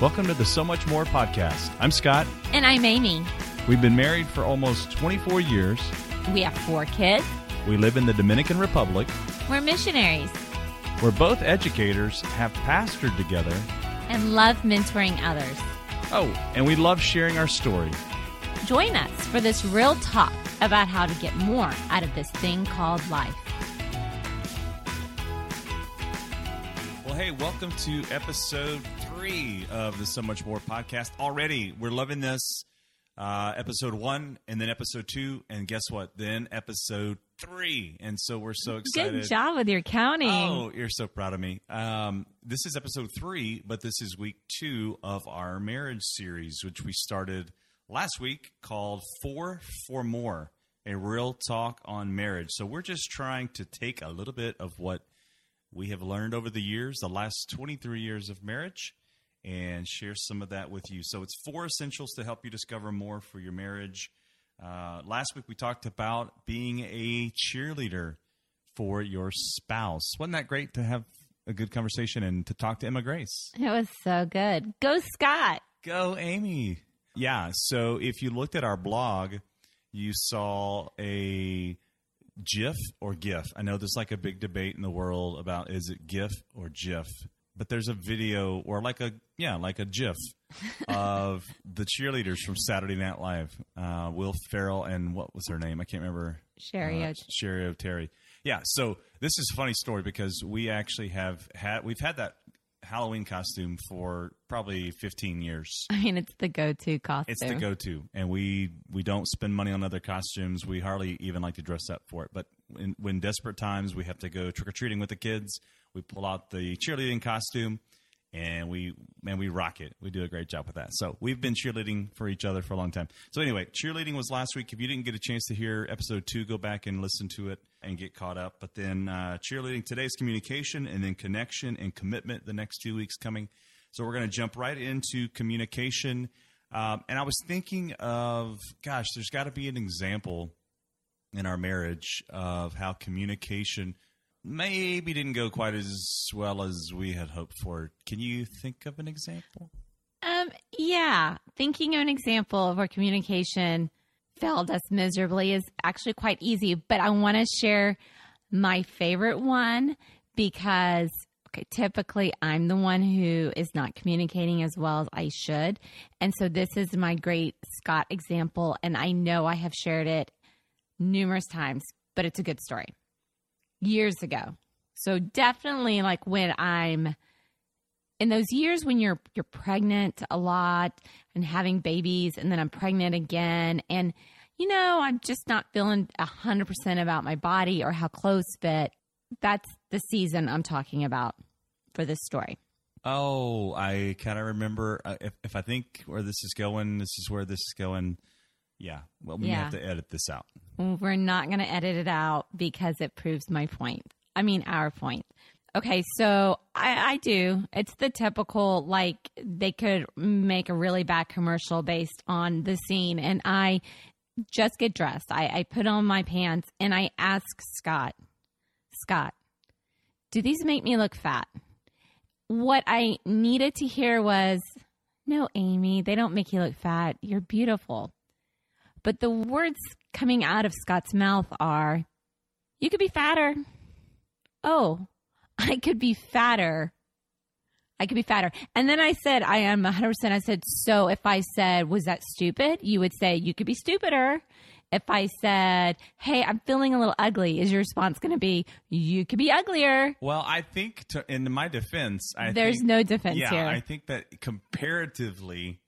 Welcome to the So Much More podcast. I'm Scott. And I'm Amy. We've been married for almost 24 years. We have four kids. We live in the Dominican Republic. We're missionaries We're both educators, have pastored together. and love mentoring others. Oh, and we love sharing our story. Join us for this real talk about how to get more out of this thing called life. Well, hey, welcome to episode three of the So Much More podcast. Already, we're loving this. Uh, episode one, and then episode two, and guess what? Then episode three. And so we're so excited. Good job with your counting. Oh, you're so proud of me. Um, this is episode three, but this is week two of our marriage series, which we started last week called Four for More, a real talk on marriage. So we're just trying to take a little bit of what we have learned over the years, the last 23 years of marriage, and share some of that with you. So it's four essentials to help you discover more for your marriage. Uh, last week we talked about being a cheerleader for your spouse. Wasn't that great to have a good conversation and to talk to Emma Grace? It was so good. Go, Scott. Go, Amy. Yeah. So if you looked at our blog, you saw a GIF or GIF. I know there's like a big debate in the world about is it GIF or GIF, but there's a video or like a yeah like a GIF of the cheerleaders from Saturday Night Live. Uh, Will Ferrell and what was her name? I can't remember. Cheri. Uh, Cheri Oteri. Yeah. So this is a funny story because we actually have had we've had that Halloween costume for probably 15 years. I mean, it's the go-to costume. It's the go-to, and we we don't spend money on other costumes. We hardly even like to dress up for it. But in, when desperate times, we have to go trick or treating with the kids. We pull out the cheerleading costume, and we man, we rock it. We do a great job with that. So we've been cheerleading for each other for a long time. So anyway, cheerleading was last week. If you didn't get a chance to hear episode two, go back and listen to it and get caught up. But then uh, cheerleading today's communication, and then connection and commitment. The next two weeks coming. So we're going to jump right into communication. Um, and I was thinking of, gosh, there's got to be an example in our marriage of how communication maybe didn't go quite as well as we had hoped for. Can you think of an example? Um, yeah. Thinking of an example of where communication failed us miserably is actually quite easy, but I want to share my favorite one because okay, typically I'm the one who is not communicating as well as I should. And so this is my great Scott example and I know I have shared it numerous times, but it's a good story. Years ago. So definitely like when I'm in those years when you're you're pregnant a lot and having babies and then I'm pregnant again and you know I'm just not feeling 100% about my body or how clothes fit that's the season I'm talking about for this story. Oh, I kind of remember. Uh, if, if I think where this is going, this is where this is going. Yeah. Well, we Yeah. have to edit this out. We're not going to edit it out because it proves my point. I mean, our point. Okay, so I, I do. It's the typical, like, they could make a really bad commercial based on the scene. And I just get dressed. I, I put on my pants and I ask Scott, Scott, do these make me look fat? What I needed to hear was, no, Amy, they don't make you look fat. You're beautiful. But the words coming out of Scott's mouth are, you could be fatter. Oh, I could be fatter. I could be fatter. And then I said, I am 100%. I said, so if I said, was that stupid? You would say, you could be stupider. If I said, hey, I'm feeling a little ugly, is your response going to be, you could be uglier? Well, I think, to, in my defense, I There's think- no defense yeah, here. I think that comparatively,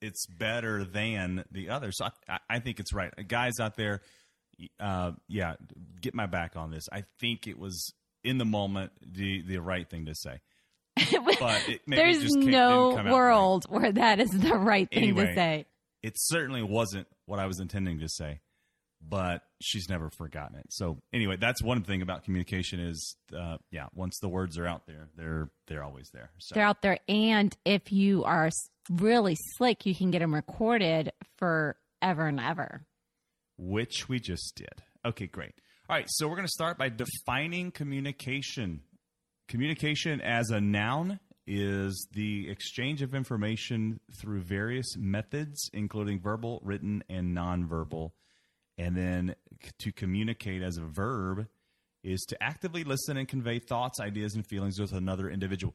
it's better than the other. So I, I, think it's right. Guys out there, uh, yeah, get my back on this. I think it was in the moment the the right thing to say. But There's no out right. world where that is the right thing Anyway. to say. It certainly wasn't what I was intending to say, but she's never forgotten it. So anyway, that's one thing about communication is, uh, yeah, once the words are out there, they're they're always there. So. They're out there. And if you are really slick, you can get them recorded forever and ever. which we just did. Okay, great. All right, so we're going to start by defining communication. Communication as a noun is the exchange of information through various methods, including verbal, written, and nonverbal. And then to communicate as a verb is to actively listen and convey thoughts, ideas, and feelings with another individual.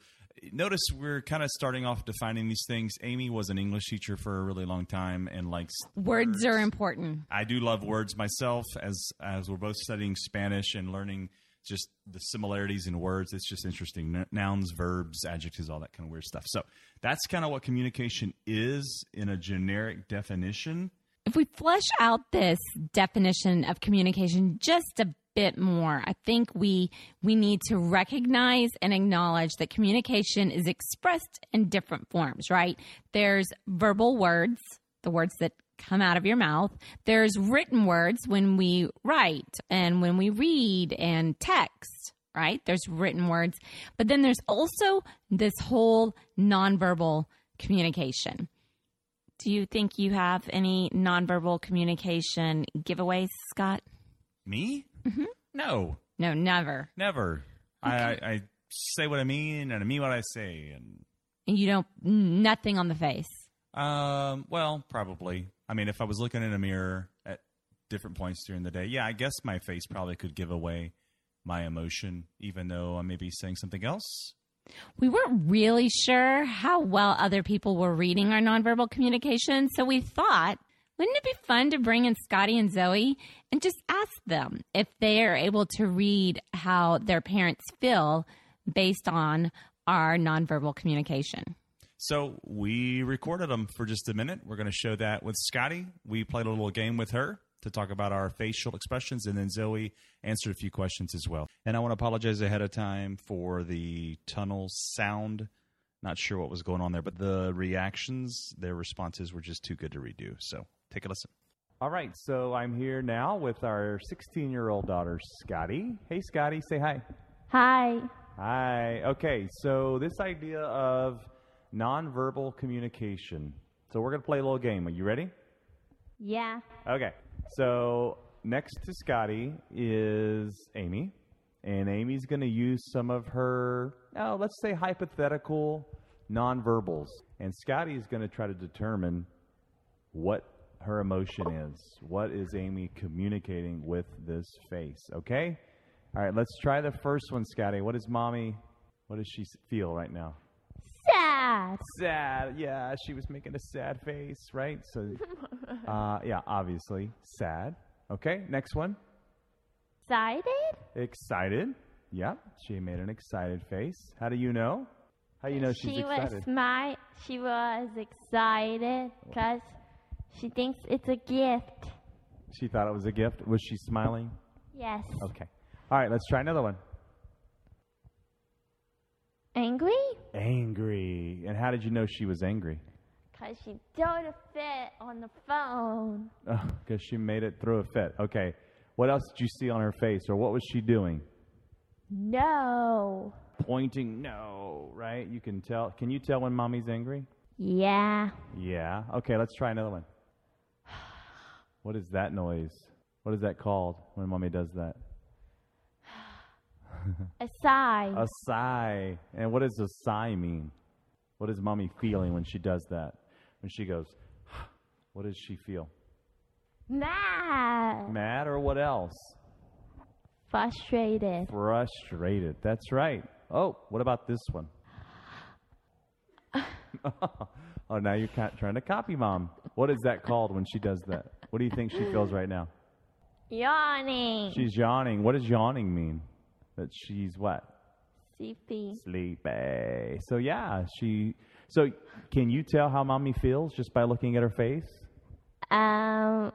Notice we're kind of starting off defining these things. Amy was an English teacher for a really long time and likes Words are important. I do love words myself as as we're both studying Spanish and learning just the similarities in words. It's just interesting. Nouns, verbs, adjectives, all that kind of weird stuff. So that's kind of what communication is in a generic definition. If we flesh out this definition of communication just a bit more, I think we we need to recognize and acknowledge that communication is expressed in different forms, right? There's verbal words, the words that come out of your mouth. There's written words when we write and when we read and text, right? There's written words. But then there's also this whole nonverbal communication. Do you think you have any nonverbal communication giveaways, Scott? Me? Mm-hmm. No, No, never. never. I, I, I say what I mean and I mean what I say. And You don't, nothing on the face. um, well, probably. I mean, if I was looking in a mirror at different points during the day, yeah, I guess my face probably could give away my emotion, even though I may be saying something else. We weren't really sure how well other people were reading our nonverbal communication, so we thought, wouldn't it be fun to bring in Scotty and Zoe and just ask them if they are able to read how their parents feel based on our nonverbal communication? So we recorded them for just a minute. We're going to show that with Scotty. We played a little game with her to talk about our facial expressions, and then Zoe answered a few questions as well. And I want to apologize ahead of time for the tunnel sound. Not sure what was going on there, but the reactions, their responses were just too good to redo. So take a listen. All right, so I'm here now with our 16 year old daughter, Scotty. Hey, Scotty, say hi. Hi. Hi. Okay, so this idea of nonverbal communication. So we're going to play a little game. Are you ready? Yeah. Okay. So next to Scotty is Amy, and Amy's going to use some of her, oh, let's say hypothetical nonverbals, and Scotty is going to try to determine what her emotion is. What is Amy communicating with this face? Okay. All right. Let's try the first one, Scotty. What is mommy? What does she feel right now? Sad. sad. Yeah, she was making a sad face, right? So, uh, yeah, obviously sad. Okay, next one. Excited? Excited. Yep, she made an excited face. How do you know? How do you know she's she excited? was smart. She was excited because she thinks it's a gift. She thought it was a gift. Was she smiling? Yes. Okay. All right, let's try another one. Angry? Angry. And how did you know she was angry? Because she threw a fit on the phone. Oh, because she made it through a fit. Okay. What else did you see on her face, or what was she doing? No. Pointing no, right? You can tell. Can you tell when mommy's angry? Yeah. Yeah. Okay, let's try another one. What is that noise? What is that called when mommy does that? A sigh. A sigh. And what does a sigh mean? What is mommy feeling when she does that? When she goes, what does she feel? Mad. Mad or what else? Frustrated. Frustrated. That's right. Oh, what about this one? oh, now you're trying to copy mom. What is that called when she does that? What do you think she feels right now? Yawning. She's yawning. What does yawning mean? That she's what? Sleepy. Sleepy. So yeah, she. So can you tell how mommy feels just by looking at her face? Um,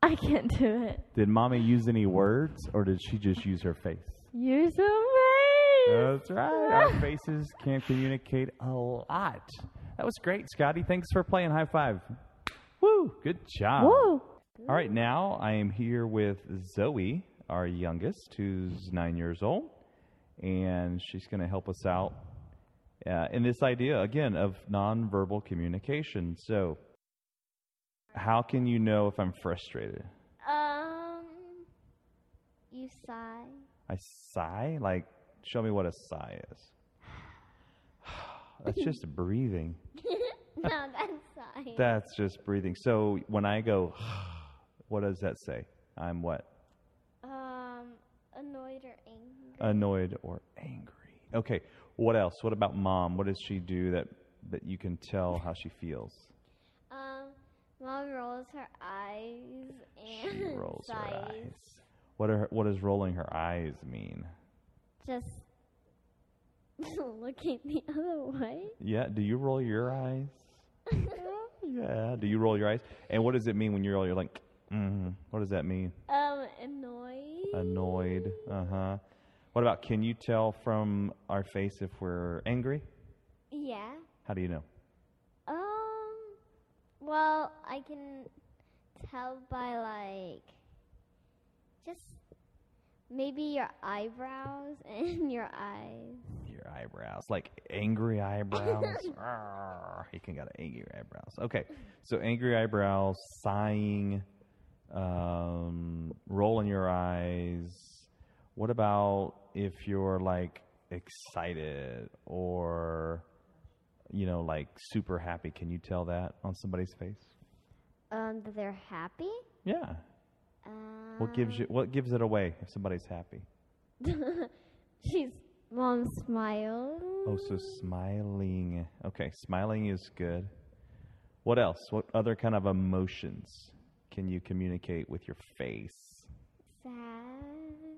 I can't do it. Did mommy use any words, or did she just use her face? Use her face. That's right. Our faces can communicate a lot. That was great, Scotty. Thanks for playing. High five. Woo! Good job. Woo. All right, now I am here with Zoe, our youngest, who's nine years old, and she's going to help us out uh, in this idea again of nonverbal communication. So, how can you know if I'm frustrated? Um, you sigh. I sigh. Like, show me what a sigh is. That's just breathing. no, that's sighing. That's just breathing. So when I go, what does that say? I'm what? um, annoyed or angry. Annoyed or angry. Okay. What else? What about mom? What does she do that that you can tell how she feels? Um, mom rolls her eyes and She rolls her eyes. What are what does rolling her eyes mean? Just looking the other way. Yeah. Do you roll your eyes? Yeah. Do you roll your eyes? And what does it mean when you roll? You're like, mm-hmm. what does that mean? um, annoyed. Annoyed. Uh huh. What about? Can you tell from our face if we're angry? Yeah. How do you know? Um, well, I can tell by like just maybe your eyebrows and your eyes. Your eyebrows, like angry eyebrows. He can got angry eyebrows. Okay, so angry eyebrows, sighing, um, rolling your eyes. What about if you're like excited or, you know, like super happy? Can you tell that on somebody's face? Um, that they're happy. Yeah. Um, What gives you? What gives it away if somebody's happy? She's mom smiles. Oh, so smiling. Okay, smiling is good. What else? What other kind of emotions can you communicate with your face? sad.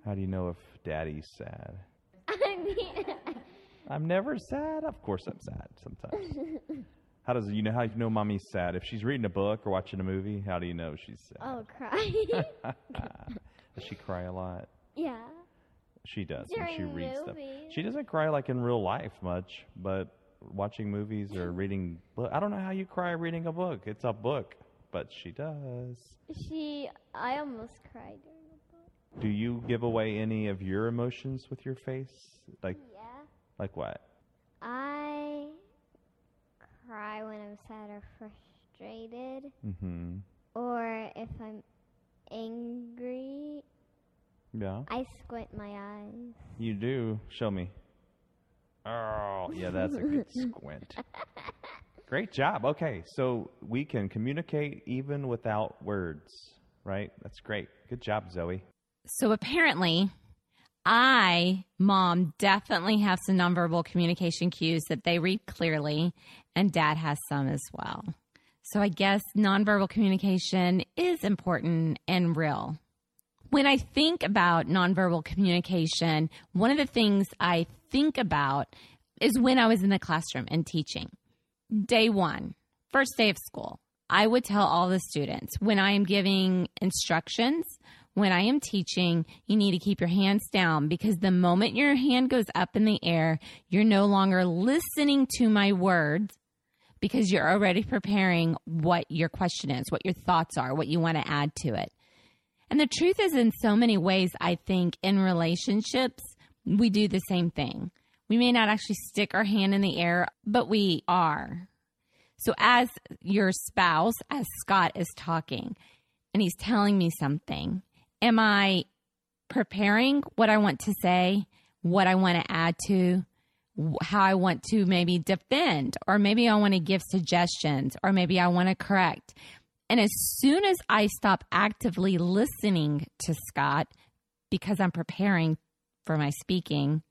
How do you know if daddy's sad? I mean, I'm never sad. Of course I'm sad sometimes. how does you know how you know mommy's sad? If she's reading a book or watching a movie, how do you know she's sad? oh, cry. Does she cry a lot? yeah. She does when she reads them. She doesn't cry like in real life much, but watching movies or reading book, I don't know how you cry reading a book. It's a book, but she does. She, I almost cried during the book. Do you give away any of your emotions with your face? Like Yeah. like what? I cry when I'm sad or frustrated, Mhm. or if I'm angry. Yeah. I squint my eyes. You do. Show me. Oh, yeah, that's a good squint. Great job. Okay, so we can communicate even without words, right? That's great. Good job, Zoe. So apparently, I, mom, definitely have some nonverbal communication cues that they read clearly, and dad has some as well. So I guess nonverbal communication is important and real. When I think about nonverbal communication, one of the things I think about is when I was in the classroom and teaching. Day one, first day of school, I would tell all the students when I am giving instructions, when I am teaching, you need to keep your hands down because the moment your hand goes up in the air, you're no longer listening to my words because you're already preparing what your question is, what your thoughts are, what you want to add to it. And the truth is, in so many ways, I think in relationships, we do the same thing. We may not actually stick our hand in the air, but we are. So, as your spouse, as Scott is talking and he's telling me something, am I preparing what I want to say, what I want to add to, how I want to maybe defend, or maybe I want to give suggestions, or maybe I want to correct? And as soon as I stop actively listening to Scott because I'm preparing for my speaking,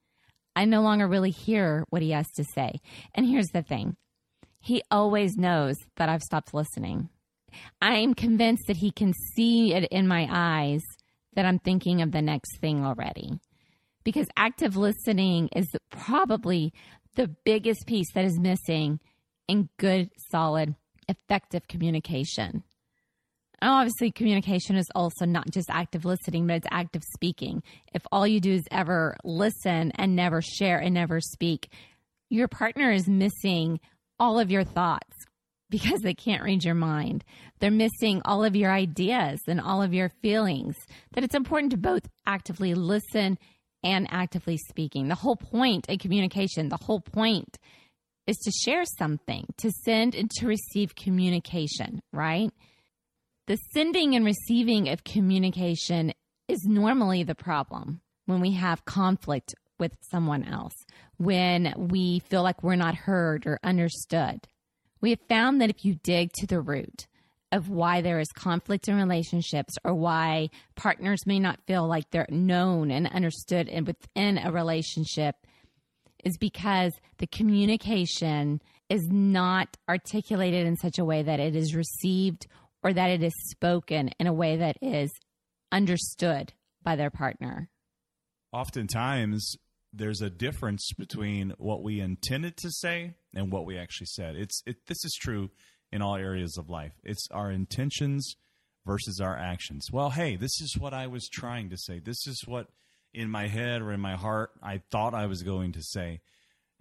I no longer really hear what he has to say. And here's the thing he always knows that I've stopped listening. I'm convinced that he can see it in my eyes that I'm thinking of the next thing already. Because active listening is probably the biggest piece that is missing in good, solid, effective communication. And obviously, communication is also not just active listening, but it's active speaking. If all you do is ever listen and never share and never speak, your partner is missing all of your thoughts because they can't read your mind. They're missing all of your ideas and all of your feelings. That it's important to both actively listen and actively speaking. The whole point in communication, the whole point is to share something, to send and to receive communication, right? The sending and receiving of communication is normally the problem when we have conflict with someone else, when we feel like we're not heard or understood. We have found that if you dig to the root of why there is conflict in relationships or why partners may not feel like they're known and understood and within a relationship, is because the communication is not articulated in such a way that it is received or that it is spoken in a way that is understood by their partner. Oftentimes, there's a difference between what we intended to say and what we actually said. It's it, this is true in all areas of life. It's our intentions versus our actions. Well, hey, this is what I was trying to say. This is what in my head or in my heart I thought I was going to say.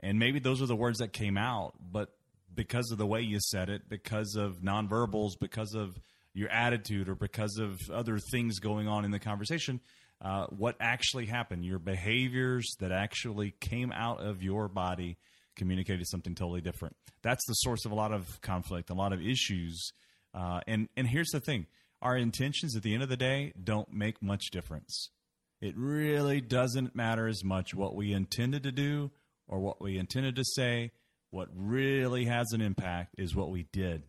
And maybe those are the words that came out, but because of the way you said it, because of nonverbals, because of your attitude, or because of other things going on in the conversation, uh, what actually happened, your behaviors that actually came out of your body communicated something totally different. That's the source of a lot of conflict, a lot of issues. Uh, and and here's the thing: our intentions at the end of the day don't make much difference. It really doesn't matter as much what we intended to do or what we intended to say. What really has an impact is what we did.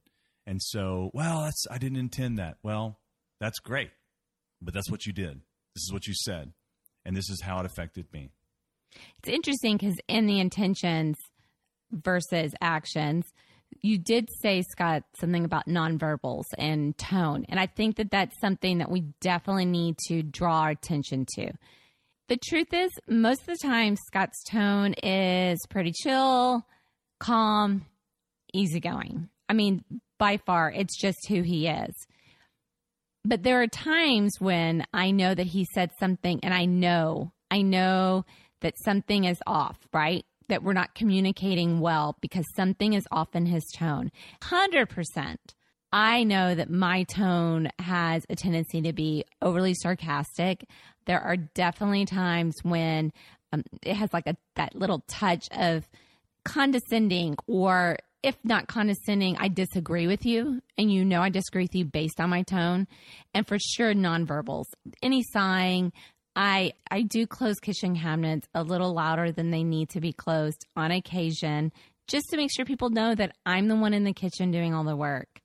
And so, well, that's I didn't intend that. Well, that's great. But that's what you did. This is what you said. And this is how it affected me. It's interesting because in the intentions versus actions, you did say, Scott, something about nonverbals and tone. And I think that that's something that we definitely need to draw our attention to. The truth is, most of the time, Scott's tone is pretty chill, calm, easygoing. I mean, by far, it's just who he is. But there are times when I know that he said something and I know, I know that something is off, right? That we're not communicating well because something is off in his tone. 100%. I know that my tone has a tendency to be overly sarcastic. There are definitely times when um, it has like a that little touch of condescending or if not condescending, I disagree with you, and you know I disagree with you based on my tone, and for sure nonverbals. Any sighing, I I do close kitchen cabinets a little louder than they need to be closed on occasion, just to make sure people know that I'm the one in the kitchen doing all the work.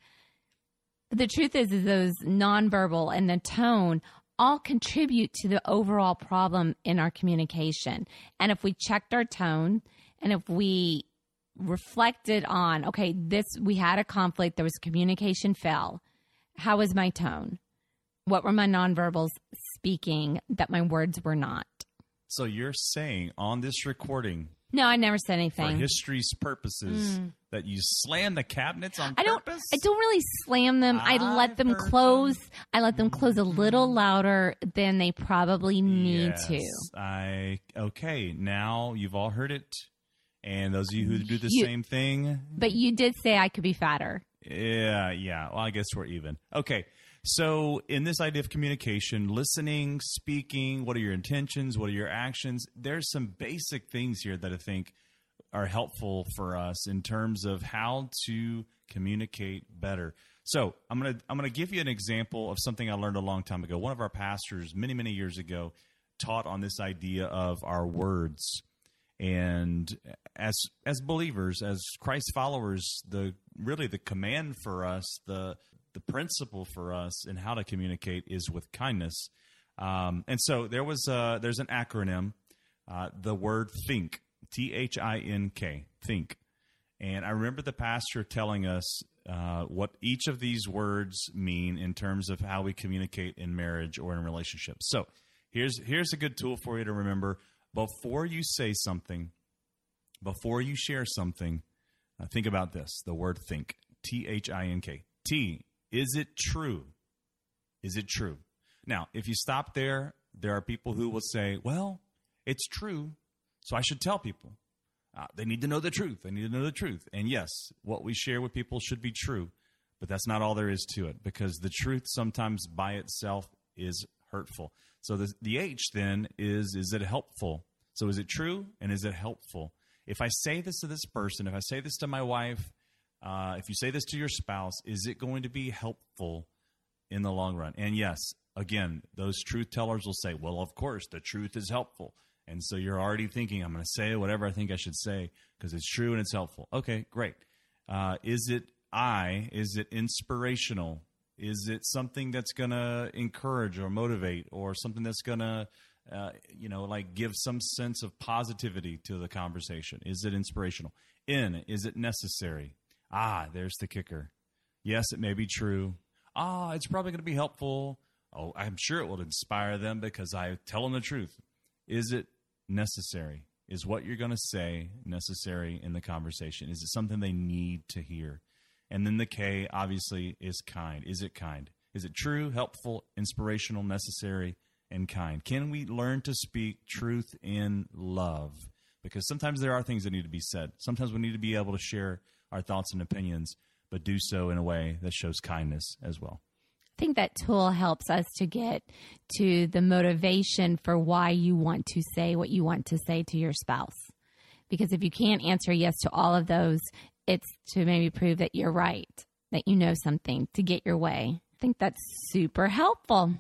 But the truth is, is those nonverbal and the tone all contribute to the overall problem in our communication. And if we checked our tone and if we reflected on, okay, this, we had a conflict, there was communication fell. How was my tone? What were my nonverbals speaking that my words were not? So you're saying on this recording, no, I never said anything. For history's purposes, mm. that you slam the cabinets on I don't, purpose? I don't really slam them. I let them close. Them. I let them close a little louder than they probably need yes, to. I okay. Now you've all heard it, and those of you who do the you, same thing. But you did say I could be fatter. Yeah, yeah. Well, I guess we're even. Okay. So, in this idea of communication, listening, speaking, what are your intentions? What are your actions? There's some basic things here that I think are helpful for us in terms of how to communicate better. So, I'm going to I'm going to give you an example of something I learned a long time ago. One of our pastors many many years ago taught on this idea of our words. And as as believers, as Christ followers, the really the command for us, the the principle for us in how to communicate is with kindness. Um, and so there was a, there's an acronym, uh, the word think, T H I N K, think. And I remember the pastor telling us uh, what each of these words mean in terms of how we communicate in marriage or in relationships. So here's here's a good tool for you to remember before you say something, before you share something. Uh, think about this: the word think, T H I N K. T is it true? Is it true? Now, if you stop there, there are people who will say, well, it's true, so I should tell people. Uh, they need to know the truth. They need to know the truth. And yes, what we share with people should be true, but that's not all there is to it because the truth sometimes by itself is hurtful. So the, the H then is is it helpful? So is it true and is it helpful? If I say this to this person, if I say this to my wife, uh, if you say this to your spouse, is it going to be helpful in the long run? And yes, again, those truth tellers will say, well, of course, the truth is helpful. And so you're already thinking, I'm going to say whatever I think I should say because it's true and it's helpful. Okay, great. Uh, is it I? Is it inspirational? Is it something that's going to encourage or motivate or something that's going to, uh, you know, like give some sense of positivity to the conversation? Is it inspirational? In, is it necessary? Ah, there's the kicker. Yes, it may be true. Ah, it's probably going to be helpful. Oh, I'm sure it will inspire them because I tell them the truth. Is it necessary? Is what you're going to say necessary in the conversation? Is it something they need to hear? And then the K obviously is kind. Is it kind? Is it true, helpful, inspirational, necessary, and kind? Can we learn to speak truth in love? Because sometimes there are things that need to be said. Sometimes we need to be able to share our thoughts and opinions, but do so in a way that shows kindness as well. I think that tool helps us to get to the motivation for why you want to say what you want to say to your spouse. Because if you can't answer yes to all of those, it's to maybe prove that you're right, that you know something to get your way. I think that's super helpful.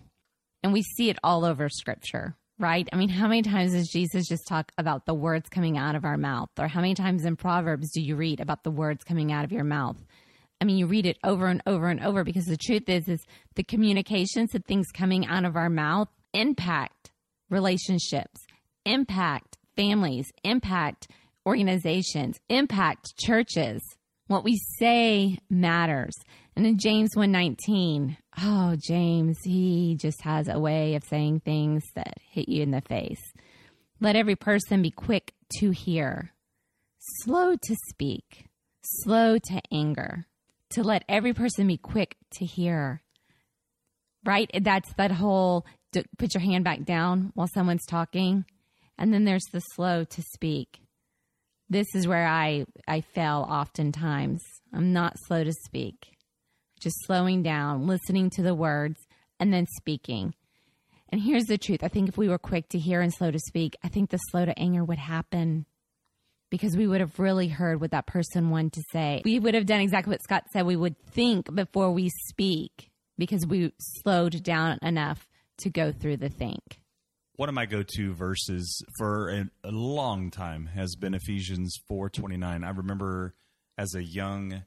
And we see it all over scripture, right? I mean, how many times does Jesus just talk about the words coming out of our mouth? Or how many times in Proverbs do you read about the words coming out of your mouth? I mean, you read it over and over and over because the truth is, is the communications, the things coming out of our mouth impact relationships, impact families, impact organizations, impact churches. What we say matters. And in James 119, oh, James, he just has a way of saying things that hit you in the face. Let every person be quick to hear, slow to speak, slow to anger, to let every person be quick to hear. Right? That's that whole put your hand back down while someone's talking. And then there's the slow to speak this is where I, I fail oftentimes. I'm not slow to speak, just slowing down, listening to the words, and then speaking. And here's the truth I think if we were quick to hear and slow to speak, I think the slow to anger would happen because we would have really heard what that person wanted to say. We would have done exactly what Scott said. We would think before we speak because we slowed down enough to go through the think one of my go-to verses for a, a long time has been Ephesians 4:29. I remember as a young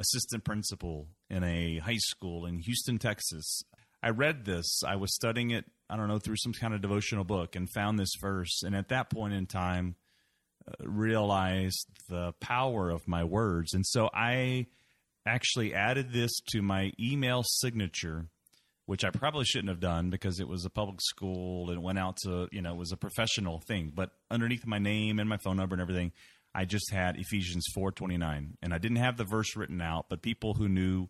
assistant principal in a high school in Houston, Texas. I read this. I was studying it, I don't know, through some kind of devotional book and found this verse and at that point in time uh, realized the power of my words. And so I actually added this to my email signature which I probably shouldn't have done because it was a public school and went out to, you know, it was a professional thing. But underneath my name and my phone number and everything, I just had Ephesians 4:29 and I didn't have the verse written out, but people who knew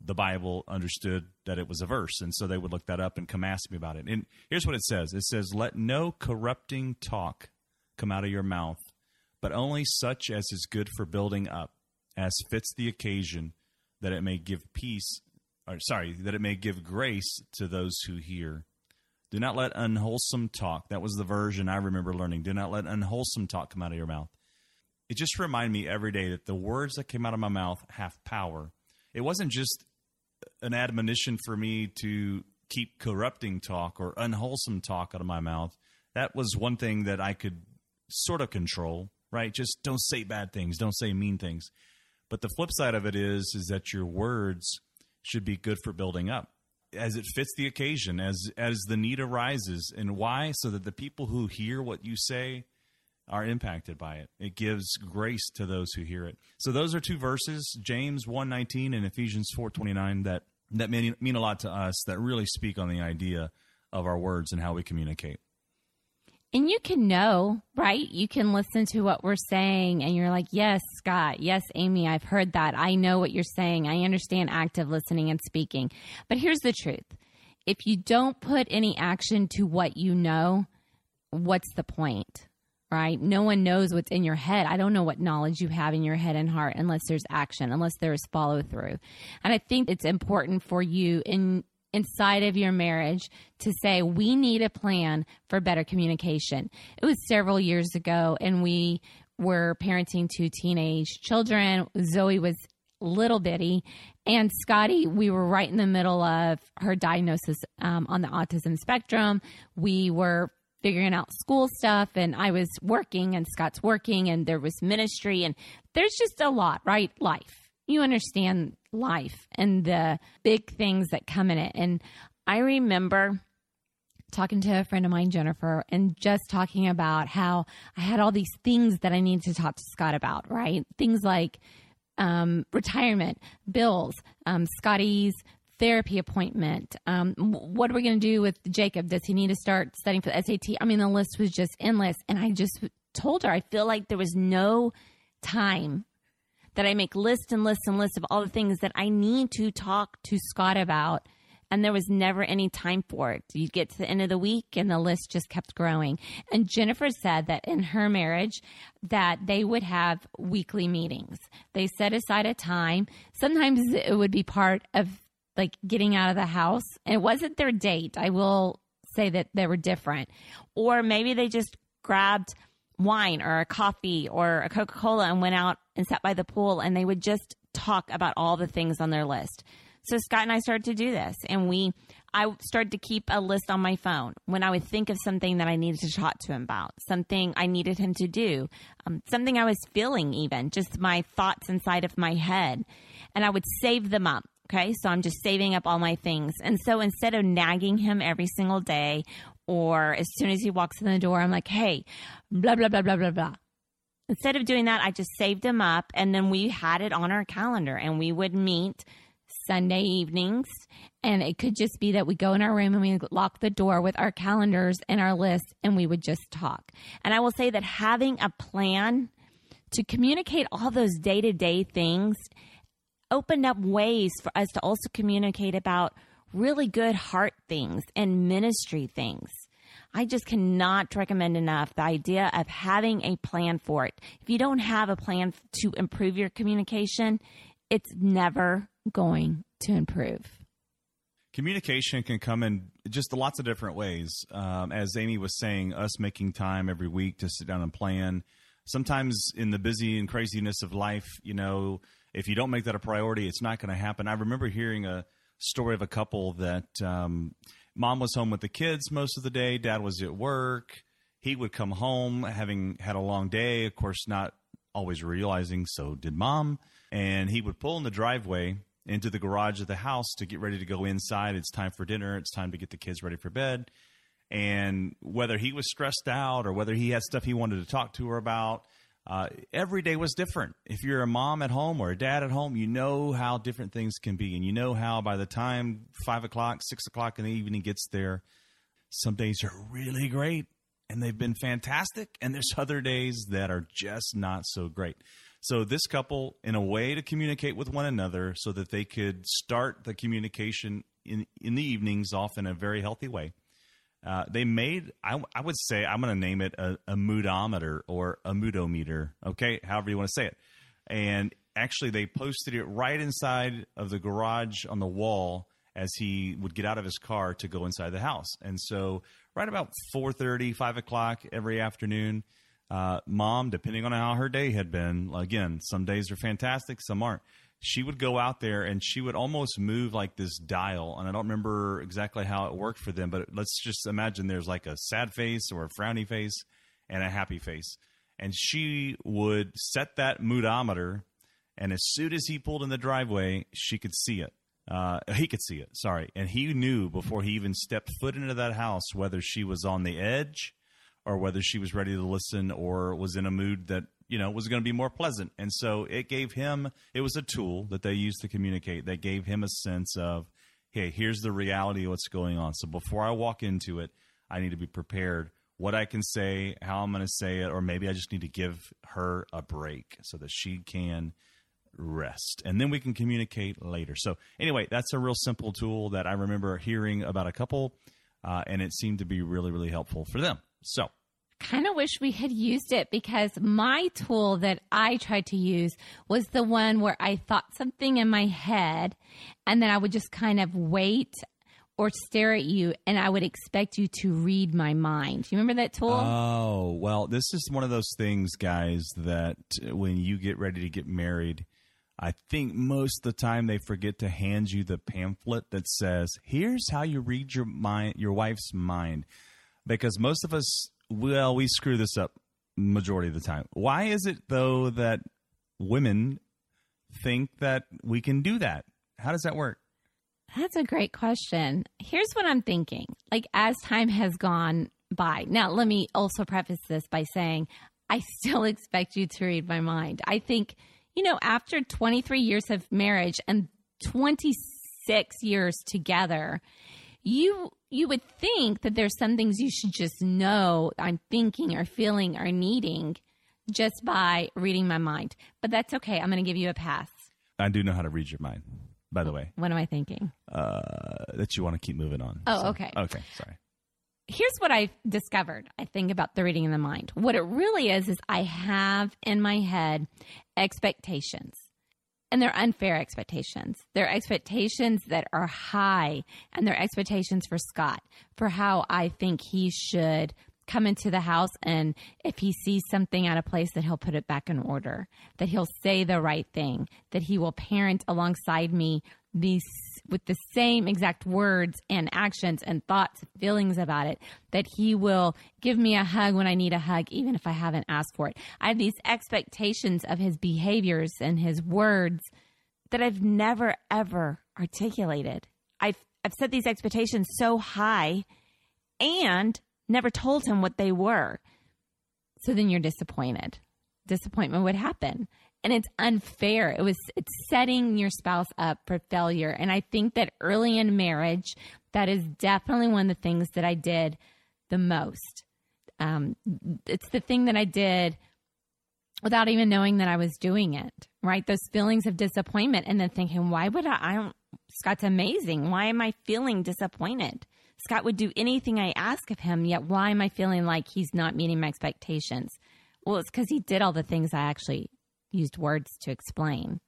the Bible understood that it was a verse, and so they would look that up and come ask me about it. And here's what it says: It says, "Let no corrupting talk come out of your mouth, but only such as is good for building up, as fits the occasion, that it may give peace or sorry, that it may give grace to those who hear. Do not let unwholesome talk. That was the version I remember learning. Do not let unwholesome talk come out of your mouth. It just reminded me every day that the words that came out of my mouth have power. It wasn't just an admonition for me to keep corrupting talk or unwholesome talk out of my mouth. That was one thing that I could sort of control, right? Just don't say bad things, don't say mean things. But the flip side of it is is that your words should be good for building up as it fits the occasion as as the need arises and why so that the people who hear what you say are impacted by it it gives grace to those who hear it so those are two verses james 119 and ephesians 429 that that mean, mean a lot to us that really speak on the idea of our words and how we communicate and you can know, right? You can listen to what we're saying and you're like, yes, Scott, yes, Amy, I've heard that. I know what you're saying. I understand active listening and speaking. But here's the truth if you don't put any action to what you know, what's the point? Right? No one knows what's in your head. I don't know what knowledge you have in your head and heart unless there's action, unless there's follow through. And I think it's important for you in inside of your marriage to say we need a plan for better communication. It was several years ago and we were parenting two teenage children. Zoe was little bitty and Scotty, we were right in the middle of her diagnosis um, on the autism spectrum. We were figuring out school stuff and I was working and Scott's working and there was ministry and there's just a lot, right? Life. You understand life and the big things that come in it. And I remember talking to a friend of mine, Jennifer, and just talking about how I had all these things that I needed to talk to Scott about, right? Things like um, retirement, bills, um, Scotty's therapy appointment. Um, what are we going to do with Jacob? Does he need to start studying for the SAT? I mean, the list was just endless. And I just told her, I feel like there was no time that I make lists and lists and lists of all the things that I need to talk to Scott about. And there was never any time for it. You'd get to the end of the week and the list just kept growing. And Jennifer said that in her marriage that they would have weekly meetings. They set aside a time. Sometimes it would be part of like getting out of the house. And it wasn't their date. I will say that they were different. Or maybe they just grabbed wine or a coffee or a Coca Cola and went out and sat by the pool and they would just talk about all the things on their list. So Scott and I started to do this and we I started to keep a list on my phone when I would think of something that I needed to talk to him about, something I needed him to do, um, something I was feeling, even just my thoughts inside of my head. And I would save them up. Okay. So I'm just saving up all my things. And so instead of nagging him every single day or as soon as he walks in the door, I'm like, hey, blah, blah, blah, blah, blah, blah. Instead of doing that, I just saved him up and then we had it on our calendar and we would meet Sunday evenings. And it could just be that we go in our room and we lock the door with our calendars and our list and we would just talk. And I will say that having a plan to communicate all those day to day things opened up ways for us to also communicate about really good heart things and ministry things. I just cannot recommend enough the idea of having a plan for it. If you don't have a plan to improve your communication, it's never going to improve. Communication can come in just lots of different ways. Um, as Amy was saying, us making time every week to sit down and plan. Sometimes in the busy and craziness of life, you know, if you don't make that a priority, it's not going to happen. I remember hearing a story of a couple that um, mom was home with the kids most of the day, dad was at work. He would come home having had a long day, of course, not always realizing so did mom. And he would pull in the driveway into the garage of the house to get ready to go inside. It's time for dinner, it's time to get the kids ready for bed. And whether he was stressed out or whether he had stuff he wanted to talk to her about, uh, every day was different. If you're a mom at home or a dad at home, you know how different things can be. And you know how by the time five o'clock, six o'clock in the evening gets there, some days are really great and they've been fantastic. And there's other days that are just not so great. So, this couple, in a way to communicate with one another so that they could start the communication in, in the evenings off in a very healthy way, uh, they made, I, I, would say, I'm going to name it a, a moodometer or a moodometer, okay, however you want to say it. And actually, they posted it right inside of the garage on the wall as he would get out of his car to go inside the house. And so, right about 4:30, 5 o'clock every afternoon, uh, mom, depending on how her day had been, again, some days are fantastic, some aren't she would go out there and she would almost move like this dial. And I don't remember exactly how it worked for them, but let's just imagine there's like a sad face or a frowny face and a happy face. And she would set that moodometer. And as soon as he pulled in the driveway, she could see it. Uh, he could see it, sorry. And he knew before he even stepped foot into that house whether she was on the edge or whether she was ready to listen or was in a mood that you know was going to be more pleasant. And so it gave him it was a tool that they used to communicate that gave him a sense of hey here's the reality of what's going on. So before i walk into it i need to be prepared what i can say how i'm going to say it or maybe i just need to give her a break so that she can rest. And then we can communicate later. So anyway that's a real simple tool that i remember hearing about a couple uh, and it seemed to be really really helpful for them. So kind of wish we had used it because my tool that I tried to use was the one where I thought something in my head and then I would just kind of wait or stare at you and I would expect you to read my mind. You remember that tool? Oh, well, this is one of those things, guys, that when you get ready to get married, I think most of the time they forget to hand you the pamphlet that says, "Here's how you read your mind, your wife's mind." because most of us, well, we screw this up majority of the time. Why is it though that women think that we can do that? How does that work? That's a great question. Here's what I'm thinking. Like, as time has gone by, now let me also preface this by saying I still expect you to read my mind. I think, you know, after 23 years of marriage and 26 years together, you you would think that there's some things you should just know I'm thinking or feeling or needing just by reading my mind. But that's okay. I'm going to give you a pass. I do know how to read your mind, by the way. What am I thinking? Uh, that you want to keep moving on. Oh, So- okay. Okay, sorry. here's what I've discovered, I think, about the reading in the mind. What it really is, is I have in my head expectations. And they're unfair expectations. They're expectations that are high, and they're expectations for Scott for how I think he should come into the house. And if he sees something out of place, that he'll put it back in order, that he'll say the right thing, that he will parent alongside me these with the same exact words and actions and thoughts, feelings about it, that he will give me a hug when I need a hug, even if I haven't asked for it. I have these expectations of his behaviors and his words that I've never ever articulated. I've I've set these expectations so high and never told him what they were. So then you're disappointed. Disappointment would happen. And it's unfair. It was it's setting your spouse up for failure. And I think that early in marriage, that is definitely one of the things that I did the most. Um, it's the thing that I did without even knowing that I was doing it, right? Those feelings of disappointment and then thinking, why would I? I don't, Scott's amazing. Why am I feeling disappointed? Scott would do anything I ask of him, yet why am I feeling like he's not meeting my expectations? Well, it's because he did all the things I actually used words to explain.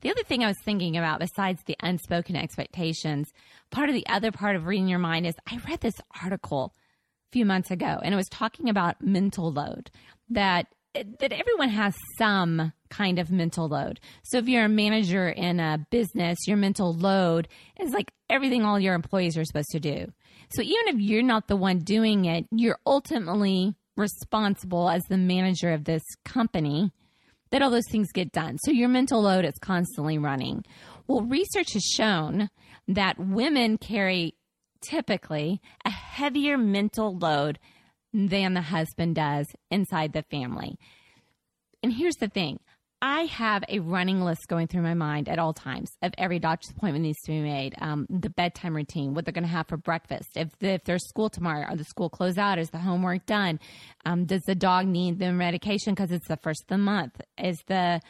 The other thing I was thinking about, besides the unspoken expectations, part of the other part of reading your mind is I read this article a few months ago, and it was talking about mental load that that everyone has some kind of mental load. So if you're a manager in a business, your mental load is like everything all your employees are supposed to do. So even if you're not the one doing it, you're ultimately responsible as the manager of this company that all those things get done. So your mental load is constantly running. Well, research has shown that women carry typically a heavier mental load than the husband does inside the family. And here's the thing I have a running list going through my mind at all times of every doctor's appointment needs to be made, um, the bedtime routine, what they're going to have for breakfast, if, if there's school tomorrow, are the school closed out, is the homework done, um, does the dog need the medication? Because it's the first of the month, is the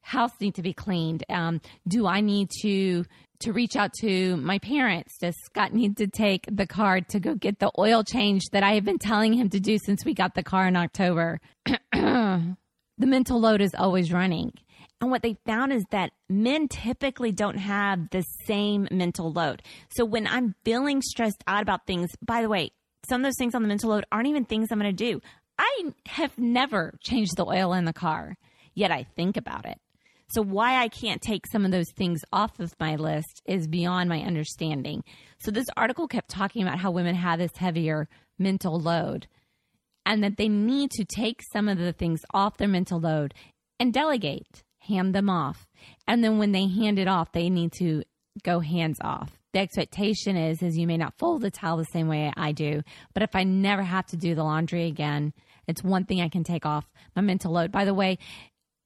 house need to be cleaned, um, do I need to to reach out to my parents? Does Scott need to take the car to go get the oil change that I have been telling him to do since we got the car in October? the mental load is always running. And what they found is that men typically don't have the same mental load. So when I'm feeling stressed out about things, by the way, some of those things on the mental load aren't even things I'm going to do. I have never changed the oil in the car, yet I think about it. So why I can't take some of those things off of my list is beyond my understanding. So this article kept talking about how women have this heavier mental load and that they need to take some of the things off their mental load and delegate, hand them off. And then when they hand it off, they need to go hands off. The expectation is is you may not fold the towel the same way I do, but if I never have to do the laundry again, it's one thing I can take off my mental load. By the way,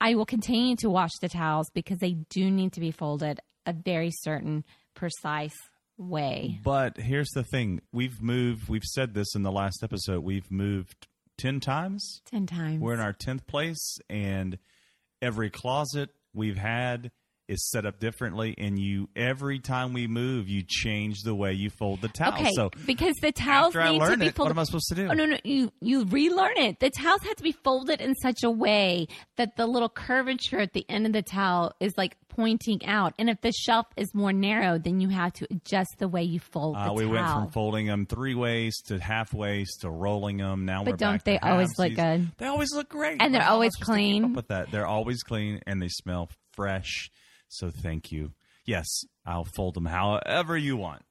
I will continue to wash the towels because they do need to be folded a very certain precise way. But here's the thing: we've moved. We've said this in the last episode. We've moved ten times. 10 times. We're in our tenth place, and every closet we've had is set up differently. And you, every time we move, you change the way you fold the towel. Okay, So because the towels after I need to be it, folded. what am I supposed to do? Oh no, no, you you relearn it. The towels have to be folded in such a way that the little curvature at the end of the towel is like pointing out. And if the shelf is more narrow, then you have to adjust the way you fold Uh, we towel. went from folding them three ways to half ways to rolling them. Now But we're don't they always look good? They always look great, And they're always supposed to keep clean? with that, they're always clean and they smell fresh. So thank you. Yes, I'll fold them however you want.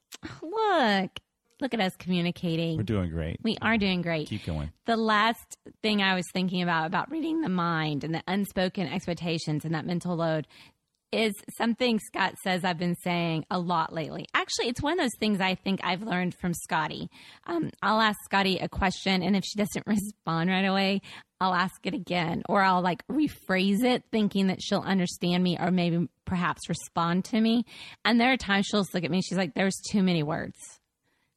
Look, Look at us communicating. We're doing great. we are doing great. Keep going. The last thing I was thinking about about reading the mind and the unspoken expectations and that mental load is something Scott says I've been saying a lot lately. Actually, it's one of those things I think I've learned from Scotty. Um, I'll ask Scotty a question, and if she doesn't respond right away, I'll ask it again, or I'll like rephrase it, thinking that she'll understand me, or maybe perhaps respond to me. And there are times she'll look at me, she's like, "There's too many words."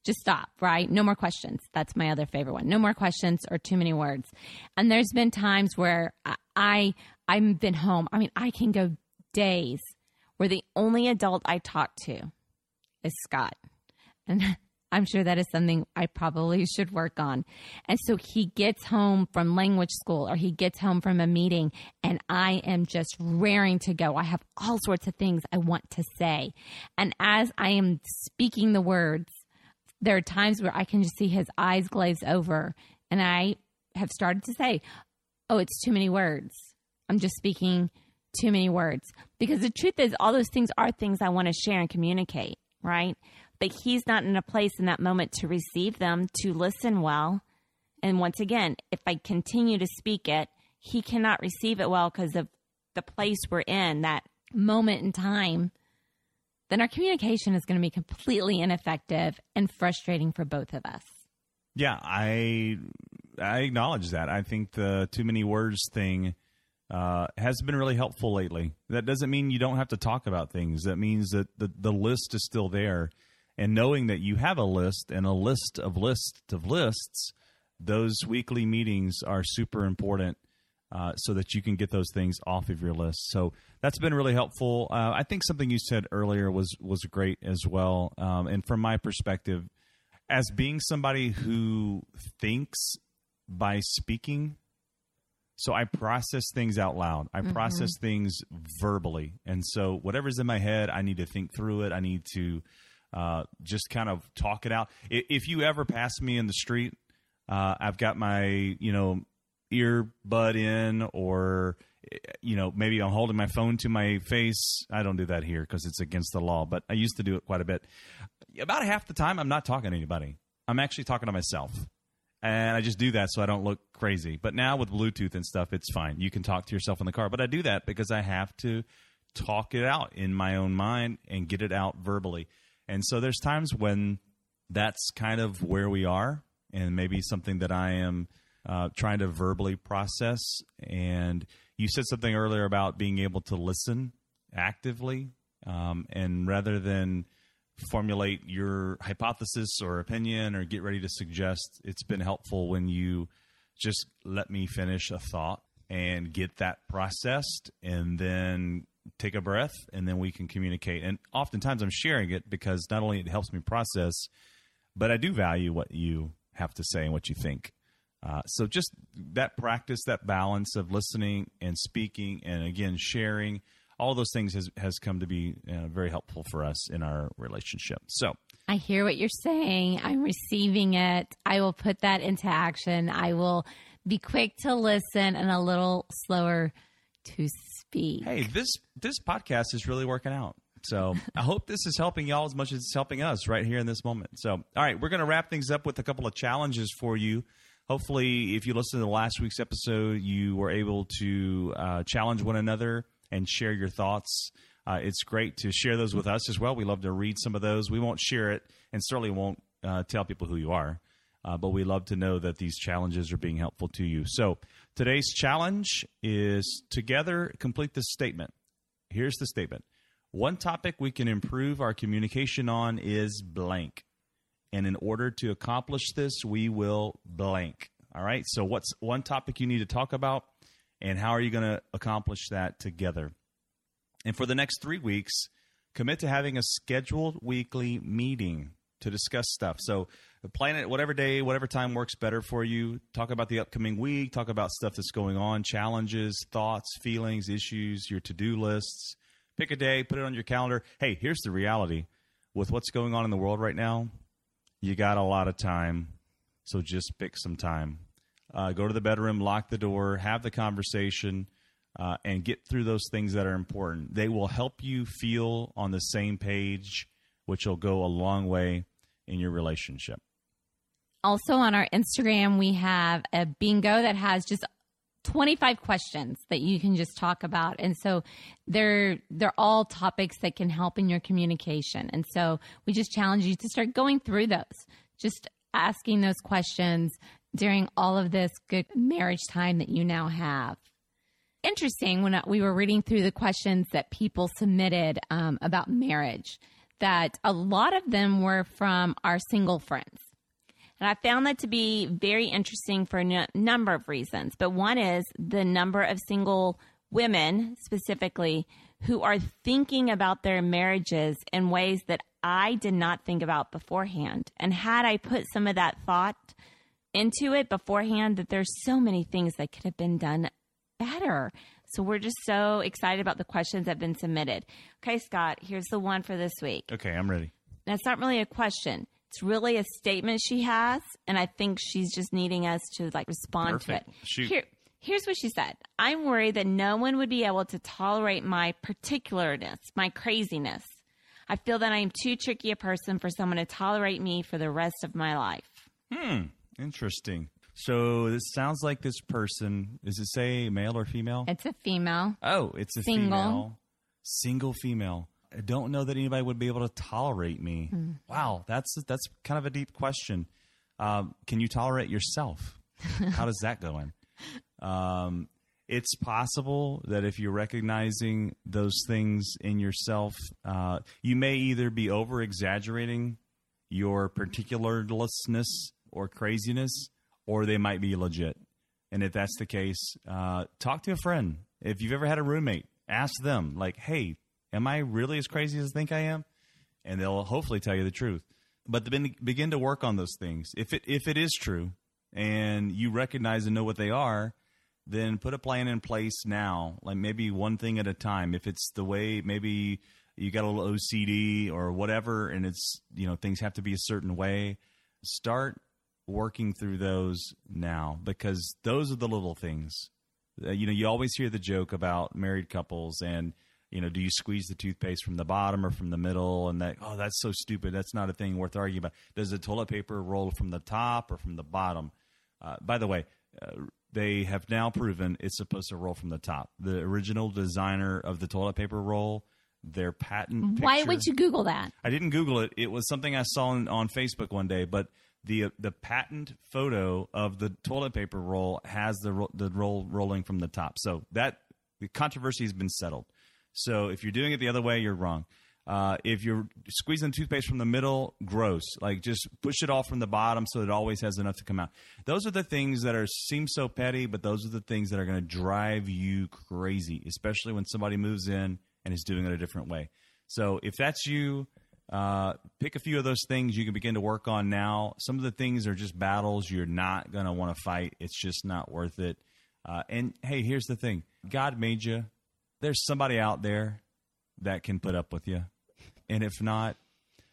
just stop, right? No more questions. That's my other favorite one. No more questions or too many words. And there's been times where I, I I've been home. I mean, I can go days where the only adult I talk to is Scott. And I'm sure that is something I probably should work on. And so he gets home from language school or he gets home from a meeting, and I am just raring to go. I have all sorts of things I want to say. And as I am speaking the words, there are times where I can just see his eyes glaze over, and I have started to say, Oh, it's too many words. I'm just speaking too many words. Because the truth is, all those things are things I want to share and communicate, right? But he's not in a place in that moment to receive them, to listen well. And once again, if I continue to speak it, he cannot receive it well because of the place we're in, that moment in time then our communication is going to be completely ineffective and frustrating for both of us. Yeah, I I acknowledge that. I think the too many words thing uh, has been really helpful lately. That doesn't mean you don't have to talk about things. That means that the the list is still there, and knowing that you have a list and a list of lists of lists, those weekly meetings are super important uh, so that you can get those things off of your list. So that's been really helpful. Uh, I think something you said earlier was was great as well. Um, and from my perspective, as being somebody who thinks by speaking, so I process things out loud. I mm-hmm. process things verbally, and so whatever's in my head, I need to think through it. I need to uh, just kind of talk it out. If you ever pass me in the street, uh, I've got my you know earbud in or you know maybe i'm holding my phone to my face i don't do that here because it's against the law but i used to do it quite a bit about half the time i'm not talking to anybody i'm actually talking to myself and i just do that so i don't look crazy. But now with bluetooth and stuff it's fine. You can talk to yourself in the car but i do that because i have to talk it out in my own mind and get it out verbally. And so there's times when that's kind of where we are and maybe something that i am uh, trying to verbally process. And you said something earlier about being able to listen actively, um, and rather than formulate your hypothesis or opinion or get ready to suggest, it's been helpful when you just let me finish a thought and get that processed and then take a breath and then we can communicate. And oftentimes I'm sharing it because not only it helps me process, but I do value what you have to say and what you think. Uh, so just that practice, that balance of listening and speaking, and again sharing, all those things has has come to be uh, very helpful for us in our relationship. So I hear what you're saying. I'm receiving it. I will put that into action. I will be quick to listen and a little slower to speak. Hey, this this podcast is really working out. So I hope this is helping y'all as much as it's helping us right here in this moment. So, all right, we're going to wrap things up with a couple of challenges for you hopefully, if you listened to last week's episode, you were able to uh, challenge one another and share your thoughts. Uh, it's great to share those with us as well. We love to read some of those. We won't share it and certainly won't uh, tell people who you are, uh, but we love to know that these challenges are being helpful to you. So today's challenge is together complete this statement. Here's the statement One topic we can improve our communication on is blank. And in order to accomplish this, we will blank. All right. So, what's one topic you need to talk about, and how are you going to accomplish that together? And for the next three weeks, commit to having a scheduled weekly meeting to discuss stuff. So, plan it whatever day, whatever time works better for you. Talk about the upcoming week, talk about stuff that's going on, challenges, thoughts, feelings, issues, your to do lists. Pick a day, put it on your calendar. Hey, here's the reality with what's going on in the world right now you got a lot of time, so just pick some time. Uh, go to the bedroom, lock the door, have the conversation, uh, and get through those things that are important. They will help you feel on the same page, which will go a long way in your relationship. Also on our Instagram, we have a bingo that has just 25 questions that you can just talk about. And so they're they're all topics that can help in your communication. And so we just challenge you to start going through those. Just asking those questions during all of this good marriage time that you now have. Interesting when we were reading through the questions that people submitted um, about marriage, that a lot of them were from our single friends. And I found that to be very interesting for a n- number of reasons. But one is the number of single women, specifically, who are thinking about their marriages in ways that I did not think about beforehand. And had I put some of that thought into it beforehand, that there's so many things that could have been done better. So we're just so excited about the questions that have been submitted. Okay, Scott, here's the one for this week. Okay, I'm ready. That's not really a question. It's really a statement she has, and I think she's just needing us to like respond Perfect. to it. Shoot. Here, here's what she said. I'm worried that no one would be able to tolerate my particularness, my craziness. I feel that I am too tricky a person for someone to tolerate me for the rest of my life. Hmm. Interesting. So this sounds like this person. is it say male or female? It's a female. Oh, it's a Single. female. Single female. I don't know that anybody would be able to tolerate me. Hmm. Wow, that's that's kind of a deep question. Um, can you tolerate yourself? How does that go in? Um, it's possible that if you're recognizing those things in yourself, uh, you may either be over exaggerating your particularlessness or craziness, or they might be legit. And if that's the case, uh, talk to a friend. If you've ever had a roommate, ask them, like, hey, am I really as crazy as I think I am? And they'll hopefully tell you the truth. But begin to work on those things. If it if it is true and you recognize and know what they are, then put a plan in place now, like maybe one thing at a time. If it's the way maybe you got a little OCD or whatever, and it's you know things have to be a certain way, start working through those now because those are the little things. Uh, you know, you always hear the joke about married couples and you know, do you squeeze the toothpaste from the bottom or from the middle? And that, oh, that's so stupid. That's not a thing worth arguing about. Does the toilet paper roll from the top or from the bottom? Uh, by the way, uh, they have now proven it's supposed to roll from the top. The original designer of the toilet paper roll, their patent. Why would you Google that? I didn't Google it. It was something I saw on, on Facebook one day, but the the patent photo of the toilet paper roll has the ro- the roll rolling from the top. So that the controversy has been settled. So if you're doing it the other way, you're wrong. Uh, if you're squeezing toothpaste from the middle, gross. Like just push it off from the bottom so it always has enough to come out. Those are the things that are seem so petty, but those are the things that are going to drive you crazy, especially when somebody moves in and is doing it a different way. So if that's you, uh, pick a few of those things you can begin to work on now. Some of the things are just battles you're not going to want to fight. It's just not worth it. Uh, and hey, here's the thing God made you. There's somebody out there that can put up with you. And if not,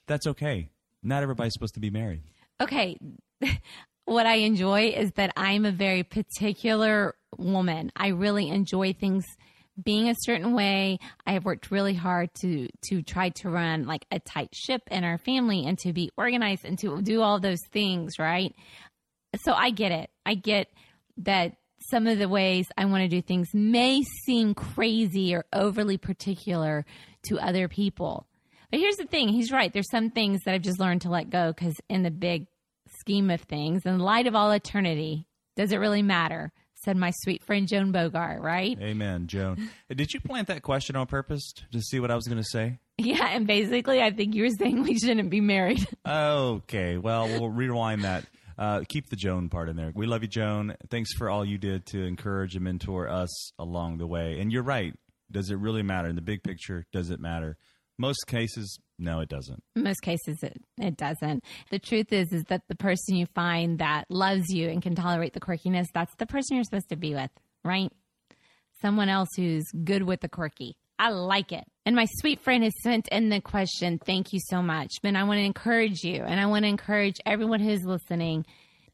that's okay. Not everybody's supposed to be married. Okay. what I enjoy is that I'm a very particular woman. I really enjoy things being a certain way. I have worked really hard to to try to run like a tight ship in our family and to be organized and to do all those things, right? So I get it. I get that some of the ways I want to do things may seem crazy or overly particular to other people. But here's the thing he's right. There's some things that I've just learned to let go because, in the big scheme of things, in light of all eternity, does it really matter? Said my sweet friend Joan Bogart, right? Amen, Joan. Did you plant that question on purpose to see what I was going to say? Yeah, and basically, I think you were saying we shouldn't be married. Okay, well, we'll rewind that. Uh, keep the Joan part in there. We love you, Joan. Thanks for all you did to encourage and mentor us along the way. And you're right. Does it really matter? In the big picture, does it matter? Most cases, no, it doesn't. Most cases, it, it doesn't. The truth is, is that the person you find that loves you and can tolerate the quirkiness, that's the person you're supposed to be with, right? Someone else who's good with the quirky. I like it. And my sweet friend has sent in the question. Thank you so much. But I want to encourage you and I want to encourage everyone who's listening.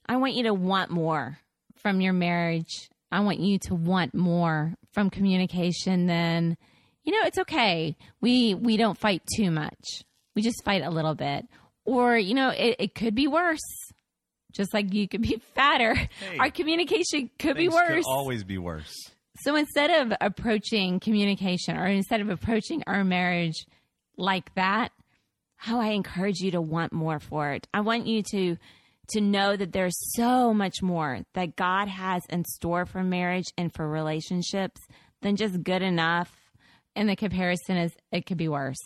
I want you to want more from your marriage. I want you to want more from communication than, you know, it's okay. We we don't fight too much. We just fight a little bit. or you know, it, it could be worse. Just like you could be fatter, our communication could be worse. Could always be worse. So instead of approaching communication or instead of approaching our marriage like that, how I encourage you to want more for it. I want you to to know that there's so much more that God has in store for marriage and for relationships than just good enough. And the comparison is it could be worse.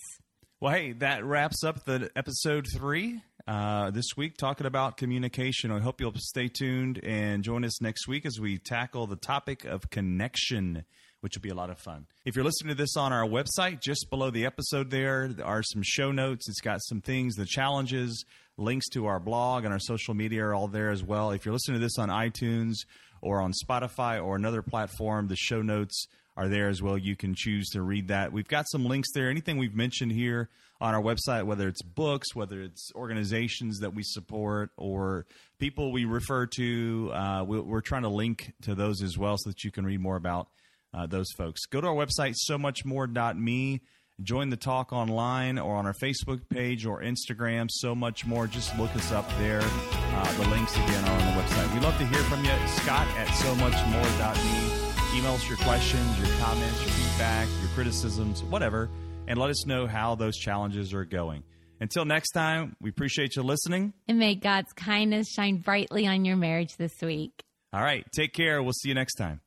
Well, hey, that wraps up the episode three uh, this week, talking about communication. I hope you'll stay tuned and join us next week as we tackle the topic of connection, which will be a lot of fun. If you're listening to this on our website, just below the episode, there are some show notes. It's got some things, the challenges, links to our blog and our social media are all there as well. If you're listening to this on iTunes or on Spotify or another platform, the show notes are there as well. You can choose to read that. We've got some links there. Anything we've mentioned here on our website, whether it's books, whether it's organizations that we support, or people we refer to, uh, we, are trying to link to those as well so that you can read more about uh, those folks. Go to our website, so much more.me. Join the talk online or on our Facebook page or Instagram. So much more. Just look us up there. Uh, the links again are on the website. We'd love to hear from you. Scott at so much more.me email us your questions, your comments, your feedback, your criticisms, whatever, and let us know how those challenges are going. Until next time, we appreciate you listening. And may God's kindness shine brightly on your marriage this week. All right. Take care. We'll see you next time.